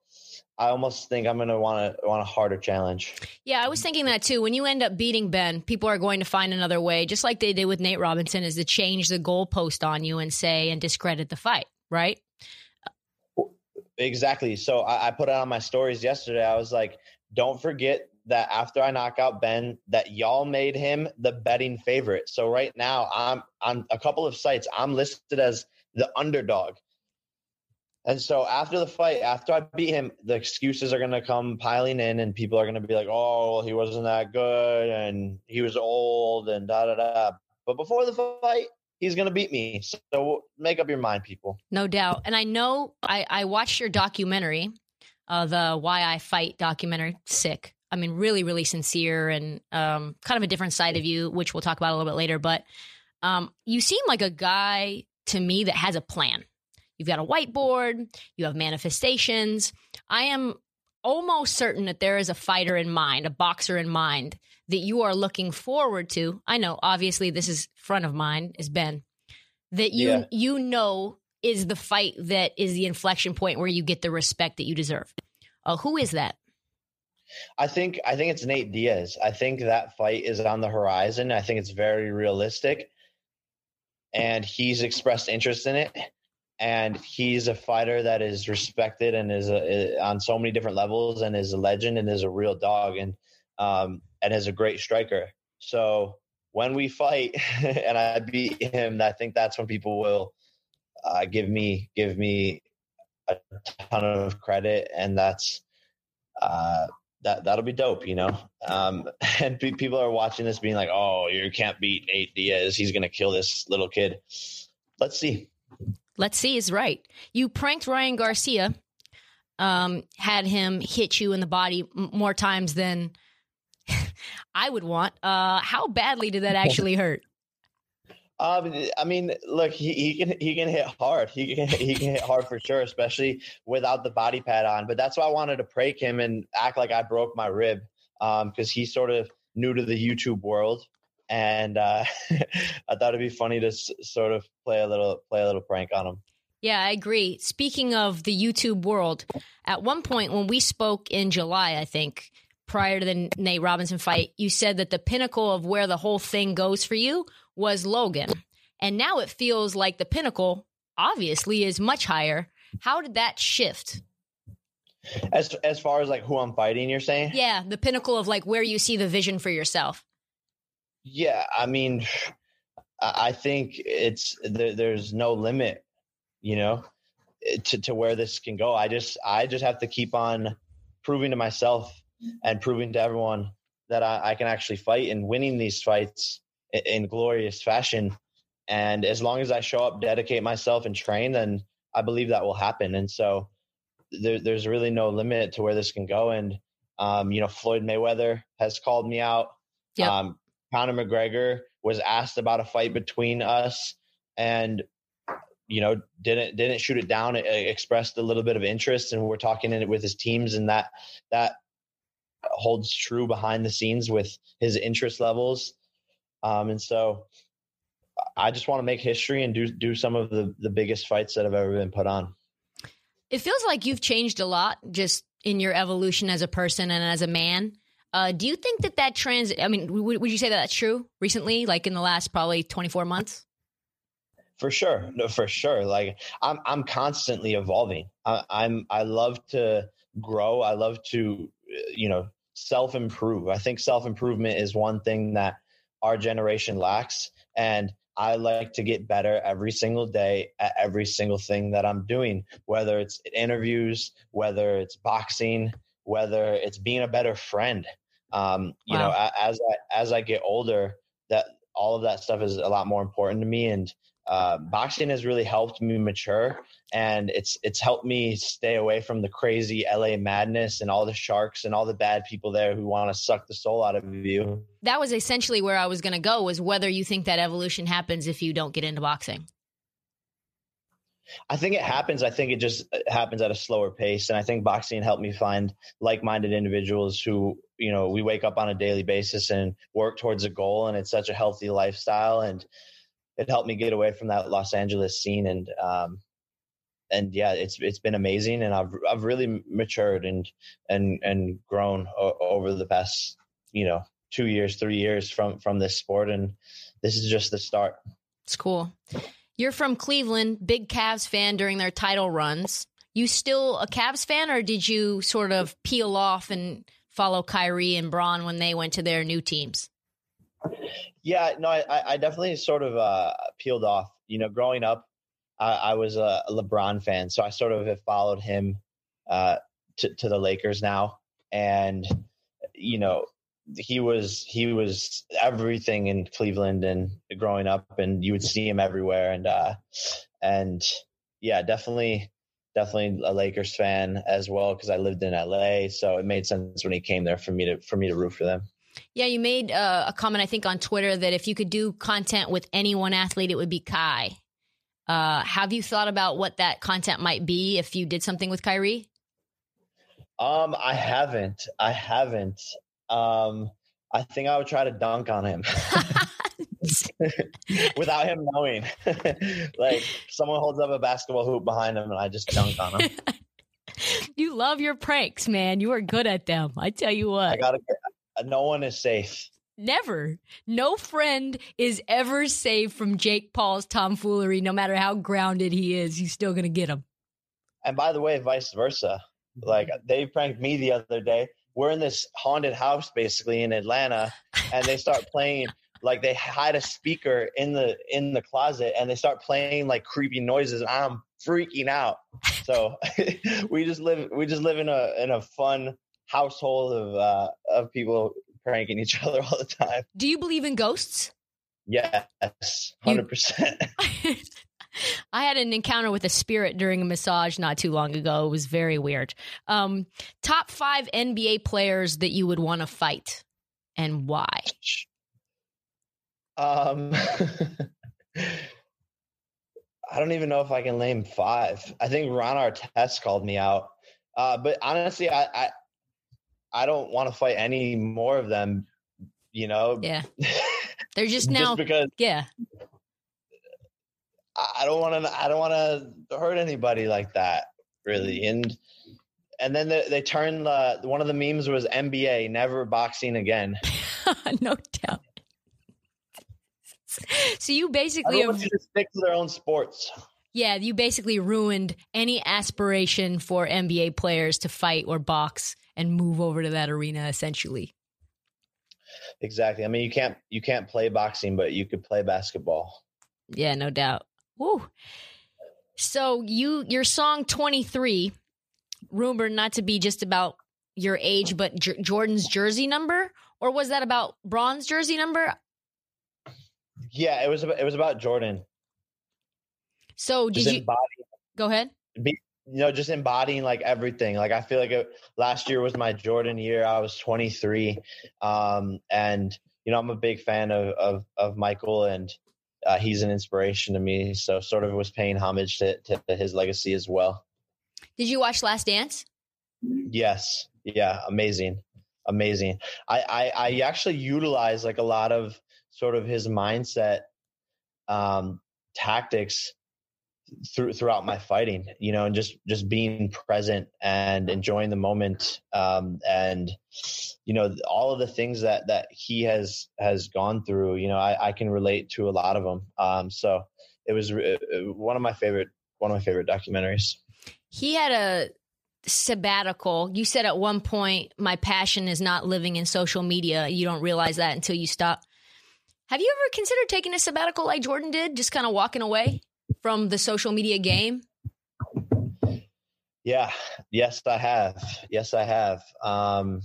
I almost think I'm gonna want to want a harder challenge. Yeah, I was thinking that too. When you end up beating Ben, people are going to find another way, just like they did with Nate Robinson, is to change the goalpost on you and say and discredit the fight, right? Exactly. So I, I put it on my stories yesterday. I was like, don't forget that after I knock out Ben, that y'all made him the betting favorite. So right now, I'm on a couple of sites. I'm listed as the underdog. And so after the fight, after I beat him, the excuses are going to come piling in, and people are going to be like, "Oh, he wasn't that good, and he was old, and da da da." But before the fight, he's going to beat me. So make up your mind, people. No doubt. And I know I, I watched your documentary, uh, the Why I Fight documentary. Sick. I mean, really, really sincere and um, kind of a different side of you, which we'll talk about a little bit later. But um, you seem like a guy to me that has a plan. You've got a whiteboard, you have manifestations. I am almost certain that there is a fighter in mind, a boxer in mind that you are looking forward to. I know, obviously, this is front of mind is Ben. That you yeah. you know is the fight that is the inflection point where you get the respect that you deserve. Uh, who is that? I think I think it's Nate Diaz. I think that fight is on the horizon. I think it's very realistic, and he's expressed interest in it. And he's a fighter that is respected and is a, on so many different levels, and is a legend and is a real dog, and um, and is a great striker. So when we fight and I beat him, I think that's when people will uh, give me give me a ton of credit, and that's uh, that that'll be dope, you know. Um, and people are watching this, being like, "Oh, you can't beat Nate Diaz. He's gonna kill this little kid." Let's see. Let's see is right. You pranked Ryan Garcia, um, had him hit you in the body m- more times than I would want. Uh, how badly did that actually hurt? Um, I mean, look, he, he can he can hit hard. He can he can hit hard for sure, especially without the body pad on. But that's why I wanted to prank him and act like I broke my rib, um, because he's sort of new to the YouTube world, and uh, I thought it'd be funny to s- sort of play a little play a little prank on him. Yeah, I agree. Speaking of the YouTube world, at one point when we spoke in July, I think prior to the Nate Robinson fight, you said that the pinnacle of where the whole thing goes for you was Logan. And now it feels like the pinnacle obviously is much higher. How did that shift? As as far as like who I'm fighting, you're saying? Yeah, the pinnacle of like where you see the vision for yourself. Yeah, I mean, I think it's there, there's no limit, you know, to to where this can go. I just I just have to keep on proving to myself and proving to everyone that I, I can actually fight and winning these fights in, in glorious fashion. And as long as I show up, dedicate myself, and train, then I believe that will happen. And so there, there's really no limit to where this can go. And um, you know, Floyd Mayweather has called me out. Yep. Um, Conor McGregor was asked about a fight between us, and you know didn't didn't shoot it down. It expressed a little bit of interest, and we're talking in it with his teams, and that that holds true behind the scenes with his interest levels. Um, and so I just want to make history and do do some of the the biggest fights that have ever been put on. It feels like you've changed a lot just in your evolution as a person and as a man. Uh, do you think that that trans? I mean, w- would you say that that's true recently, like in the last probably twenty four months? For sure, no, for sure. Like I'm, I'm constantly evolving. I, I'm, I love to grow. I love to, you know, self improve. I think self improvement is one thing that our generation lacks. And I like to get better every single day at every single thing that I'm doing, whether it's interviews, whether it's boxing, whether it's being a better friend. Um, you wow. know, as I, as I get older, that all of that stuff is a lot more important to me. And uh, boxing has really helped me mature and it's it's helped me stay away from the crazy LA madness and all the sharks and all the bad people there who want to suck the soul out of you. That was essentially where I was going to go was whether you think that evolution happens if you don't get into boxing. I think it happens. I think it just happens at a slower pace, and I think boxing helped me find like-minded individuals who, you know, we wake up on a daily basis and work towards a goal, and it's such a healthy lifestyle, and it helped me get away from that Los Angeles scene, and um, and yeah, it's it's been amazing, and I've I've really matured and and and grown o- over the past, you know, two years, three years from from this sport, and this is just the start. It's cool. You're from Cleveland, big Cavs fan during their title runs. You still a Cavs fan, or did you sort of peel off and follow Kyrie and Bron when they went to their new teams? Yeah, no, I, I definitely sort of uh, peeled off. You know, growing up, I, I was a LeBron fan, so I sort of have followed him uh, to, to the Lakers now, and you know, he was he was everything in Cleveland and growing up, and you would see him everywhere, and uh, and yeah, definitely definitely a Lakers fan as well because I lived in LA, so it made sense when he came there for me to for me to root for them. Yeah, you made uh, a comment I think on Twitter that if you could do content with any one athlete, it would be Kai. Uh, have you thought about what that content might be if you did something with Kyrie? Um, I haven't. I haven't. Um, I think I would try to dunk on him without him knowing. like someone holds up a basketball hoop behind him and I just dunk on him. you love your pranks, man. You are good at them. I tell you what. I gotta. No one is safe. Never. No friend is ever safe from Jake Paul's tomfoolery, no matter how grounded he is. He's still gonna get him. And by the way, vice versa. Like they pranked me the other day we're in this haunted house basically in Atlanta, and they start playing like they hide a speaker in the in the closet and they start playing like creepy noises. I'm freaking out. So we just live we just live in a in a fun household of uh, of people pranking each other all the time. Do you believe in ghosts? Yes, hundred percent. I had an encounter with a spirit during a massage not too long ago. It was very weird. Um, top five NBA players that you would want to fight and why? Um, I don't even know if I can name five. I think Ron Artest called me out. Uh, but honestly, I, I, I don't want to fight any more of them. You know, yeah, they're just now just because yeah I don't want to. I don't want to hurt anybody like that, really. Mm-hmm. And and then they, they turned the one of the memes was NBA never boxing again. no doubt. So you basically have, to stick to their own sports. Yeah, you basically ruined any aspiration for NBA players to fight or box and move over to that arena essentially. Exactly. I mean, you can't you can't play boxing, but you could play basketball. Yeah, no doubt. Woo. So you your song 23 rumored not to be just about your age but J- Jordan's jersey number or was that about Bron's jersey number? Yeah, it was about, it was about Jordan. So did you Go ahead. Be, you know, just embodying like everything. Like I feel like it, last year was my Jordan year. I was 23, um, and you know I'm a big fan of of, of Michael, and uh, he's an inspiration to me. So sort of was paying homage to, to his legacy as well. Did you watch Last Dance? Yes. Yeah. Amazing. Amazing. I, I, I actually utilize like a lot of sort of his mindset um, tactics through, throughout my fighting, you know, and just just being present and enjoying the moment, um, and you know, all of the things that that he has has gone through. You know, I, I can relate to a lot of them. Um, so it was uh, one of my favorite one of my favorite documentaries. He had a sabbatical. You said at one point, "My passion is not living in social media." You don't realize that until you stop. Have you ever considered taking a sabbatical like Jordan did, just kind of walking away? From the social media game? Yeah. Yes, I have. Yes, I have. Um,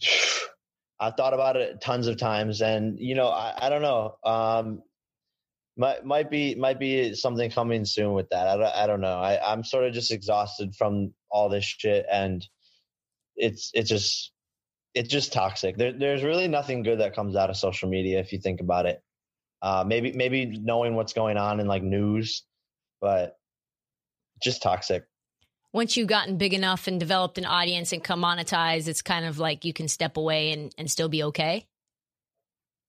I've thought about it tons of times, and you know, I, I don't know. Um, might might be might be something coming soon with that. I don't, I don't know. I, I'm sort of just exhausted from all this shit, and it's it's just it's just toxic. There, there's really nothing good that comes out of social media if you think about it. Uh, maybe maybe knowing what's going on in like news but just toxic. Once you've gotten big enough and developed an audience and come monetize, it's kind of like you can step away and, and still be okay.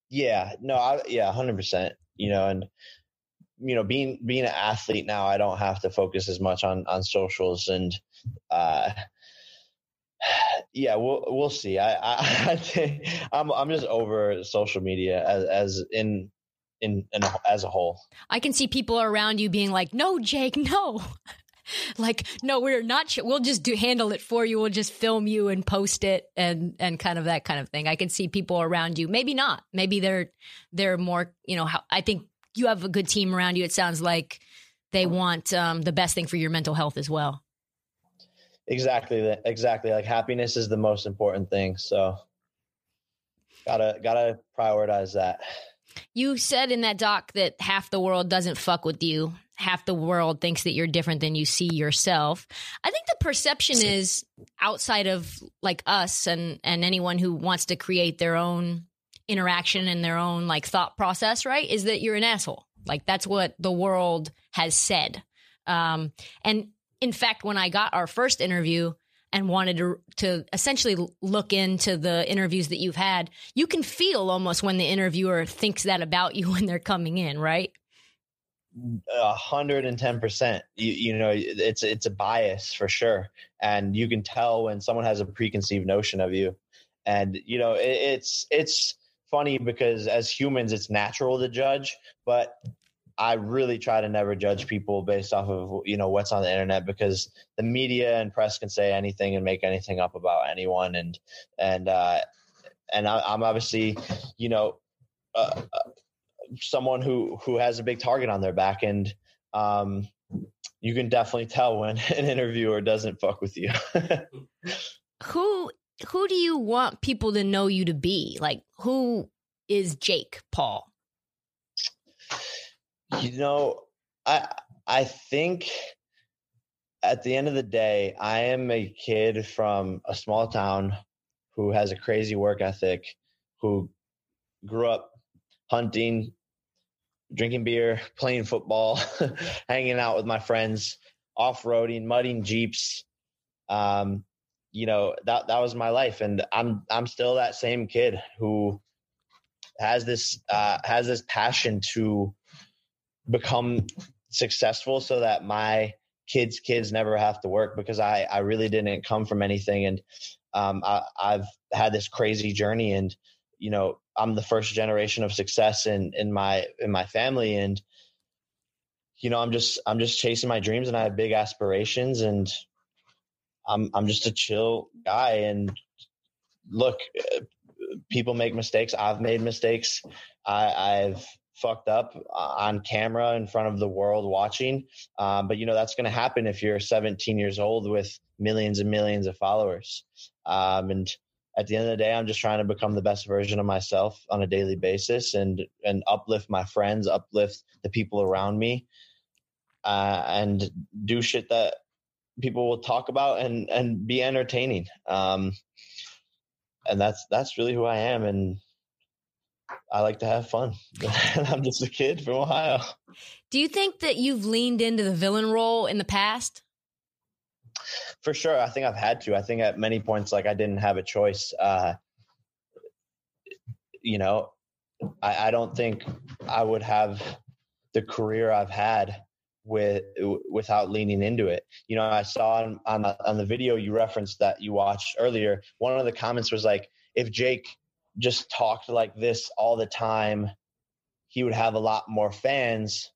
Yeah, no, I, yeah, hundred percent. You know, and you know, being being an athlete now, I don't have to focus as much on on socials and. uh yeah, we'll we'll see. I I, I think I'm I'm just over social media as as in in, in as a whole. I can see people around you being like, "No, Jake, no." like, no, we're not. Ch- we'll just do handle it for you. We'll just film you and post it, and and kind of that kind of thing. I can see people around you. Maybe not. Maybe they're they're more. You know, how I think you have a good team around you. It sounds like they want um, the best thing for your mental health as well. Exactly. Exactly. Like happiness is the most important thing. So gotta gotta prioritize that. You said in that doc that half the world doesn't fuck with you. Half the world thinks that you're different than you see yourself. I think the perception is outside of like us and and anyone who wants to create their own interaction and their own like thought process, right? Is that you're an asshole. Like that's what the world has said. Um, and in fact, when I got our first interview and wanted to, to essentially look into the interviews that you've had, you can feel almost when the interviewer thinks that about you when they're coming in, right? A hundred and ten percent. You know, it's it's a bias for sure, and you can tell when someone has a preconceived notion of you, and you know, it, it's it's funny because as humans, it's natural to judge, but I really try to never judge people based off of you know what's on the internet because the media and press can say anything and make anything up about anyone and and uh, and I, am obviously you know uh, uh, someone who who has a big target on their back and um, you can definitely tell when an interviewer doesn't fuck with you. who who do you want people to know you to be? Like who is Jake Paul? You know, I I think at the end of the day, I am a kid from a small town who has a crazy work ethic, who grew up hunting, drinking beer, playing football, hanging out with my friends, off-roading, mudding jeeps. Um, you know, that that was my life and I'm I'm still that same kid who has this uh, has this passion to become successful so that my kids kids never have to work because i i really didn't come from anything. And um, I, i've had this crazy journey and you know i'm the first generation of success in in my in my family. And you know i'm just i'm just chasing my dreams and i have big aspirations and i'm i'm just a chill guy. And look people make mistakes. I've made mistakes. I i've fucked up uh, on camera in front of the world watching. Um, but you know that's going to happen if you're 17 years old with millions and millions of followers. Um, and at the end of the day, I'm just trying to become the best version of myself on a daily basis and and uplift my friends, uplift the people around me, uh, and do shit that people will talk about and and be entertaining. Um, and that's that's really who I am and I like to have fun. I'm just a kid from Ohio. Do you think that you've leaned into the villain role in the past? For sure. I think I've had to. I think at many points, like I didn't have a choice. Uh, you know, I, I don't think I would have the career I've had with without leaning into it. You know, I saw on on the, on the video you referenced that you watched earlier. One of the comments was like, "If Jake just talked like this all the time, he would have a lot more fans,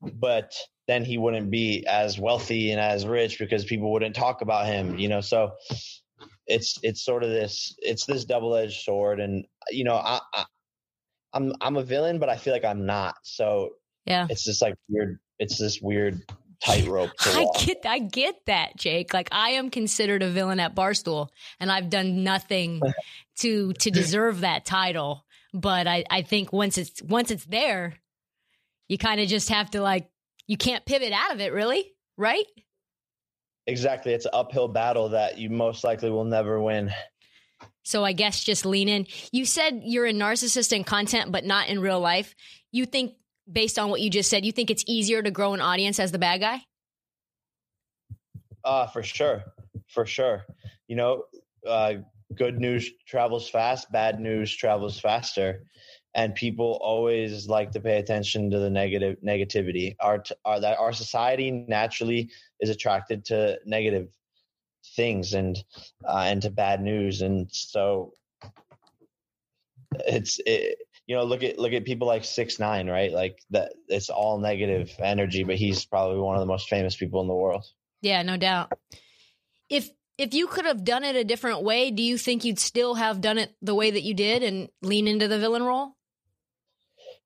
but then he wouldn't be as wealthy and as rich because people wouldn't talk about him, you know. So it's it's sort of this it's this double edged sword, and you know I, I I'm I'm a villain, but I feel like I'm not. So yeah, it's just like weird. It's this weird tightrope. I get, I get that, Jake. Like I am considered a villain at Barstool, and I've done nothing to to deserve that title. But I, I think once it's once it's there, you kind of just have to like you can't pivot out of it, really, right? Exactly. It's an uphill battle that you most likely will never win. So I guess just lean in. You said you're a narcissist in content, but not in real life. You think based on what you just said, you think it's easier to grow an audience as the bad guy? Uh, for sure, for sure. You know, uh, good news travels fast, bad news travels faster, and people always like to pay attention to the negative negativity. Our, our that our society naturally is attracted to negative things and uh, and to bad news, and so it's it, you know look at look at people like six nine right like that it's all negative energy but he's probably one of the most famous people in the world Yeah, no doubt. If if you could have done it a different way, do you think you'd still have done it the way that you did and lean into the villain role?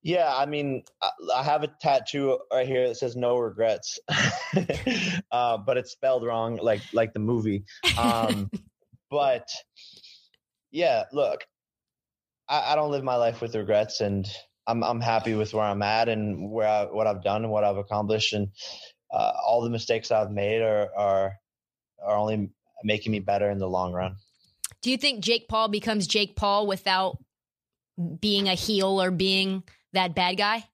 yeah i mean i, I have a tattoo right here that says no regrets uh, but it's spelled wrong like like the movie um, but yeah look I, I don't live my life with regrets and I'm I'm happy with where I'm at and where I, what I've done and what I've accomplished and uh, all the mistakes I've made are are are only making me better in the long run. Do you think Jake Paul becomes Jake Paul without being a heel or being that bad guy?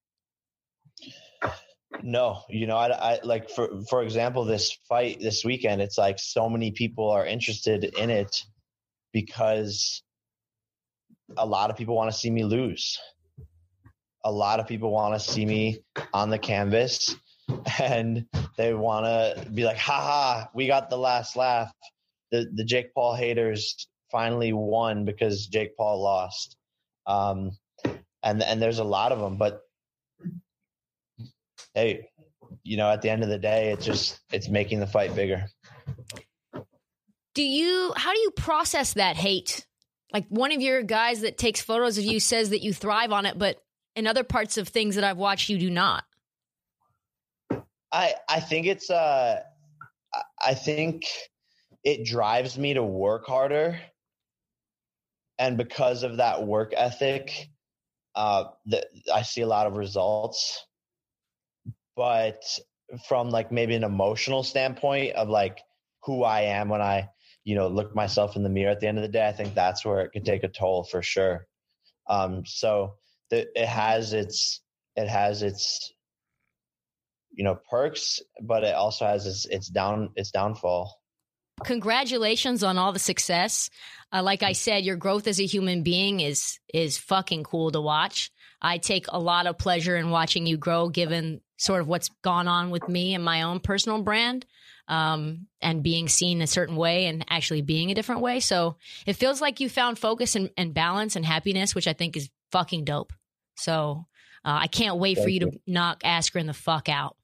No, you know, I, I like for for example, this fight this weekend. It's like so many people are interested in it because a lot of people want to see me lose. A lot of people want to see me on the canvas, and they want to be like, "Ha ha, we got the last laugh." The the Jake Paul haters finally won because Jake Paul lost, um, and and there's a lot of them, but hey, you know, at the end of the day, it's just it's making the fight bigger. Do you how do you process that hate? Like one of your guys that takes photos of you says that you thrive on it, but in other parts of things that I've watched you do not. I I think it's uh I- think it drives me to work harder, and because of that work ethic, uh, that I see a lot of results. But from like maybe an emotional standpoint of like who I am when I you know look myself in the mirror at the end of the day, I think that's where it could take a toll for sure. Um, so the, it has its it has its you know perks, but it also has its its down its downfall. Congratulations on all the success. Uh, like I said, your growth as a human being is is fucking cool to watch. I take a lot of pleasure in watching you grow, given sort of what's gone on with me and my own personal brand, um, and being seen a certain way and actually being a different way. So it feels like you found focus and, and balance and happiness, which I think is fucking dope. So uh, I can't wait for you Thank to knock Askren the fuck out.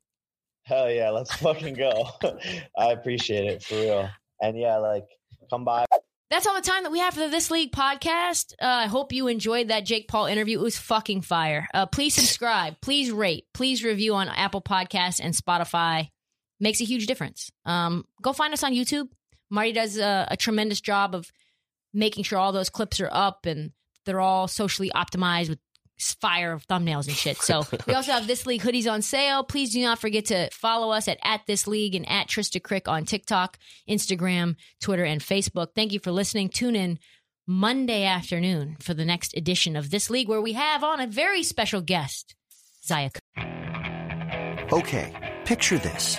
Hell yeah, let's fucking go. I appreciate it for real. And yeah, like come by. That's all the time that we have for the This League podcast. Uh, I hope you enjoyed that Jake Paul interview. It was fucking fire. Uh, please subscribe. Please rate. Please review on Apple Podcasts and Spotify. Makes a huge difference. Um, go find us on YouTube. Marty does a, a tremendous job of making sure all those clips are up and they're all socially optimized with fire of thumbnails and shit. So we also have This League hoodies on sale. Please do not forget to follow us at, at This League and at Trista Crick on TikTok, Instagram, Twitter, and Facebook. Thank you for listening. Tune in Monday afternoon for the next edition of This League, where we have on a very special guest, Zaya. Okay, picture this.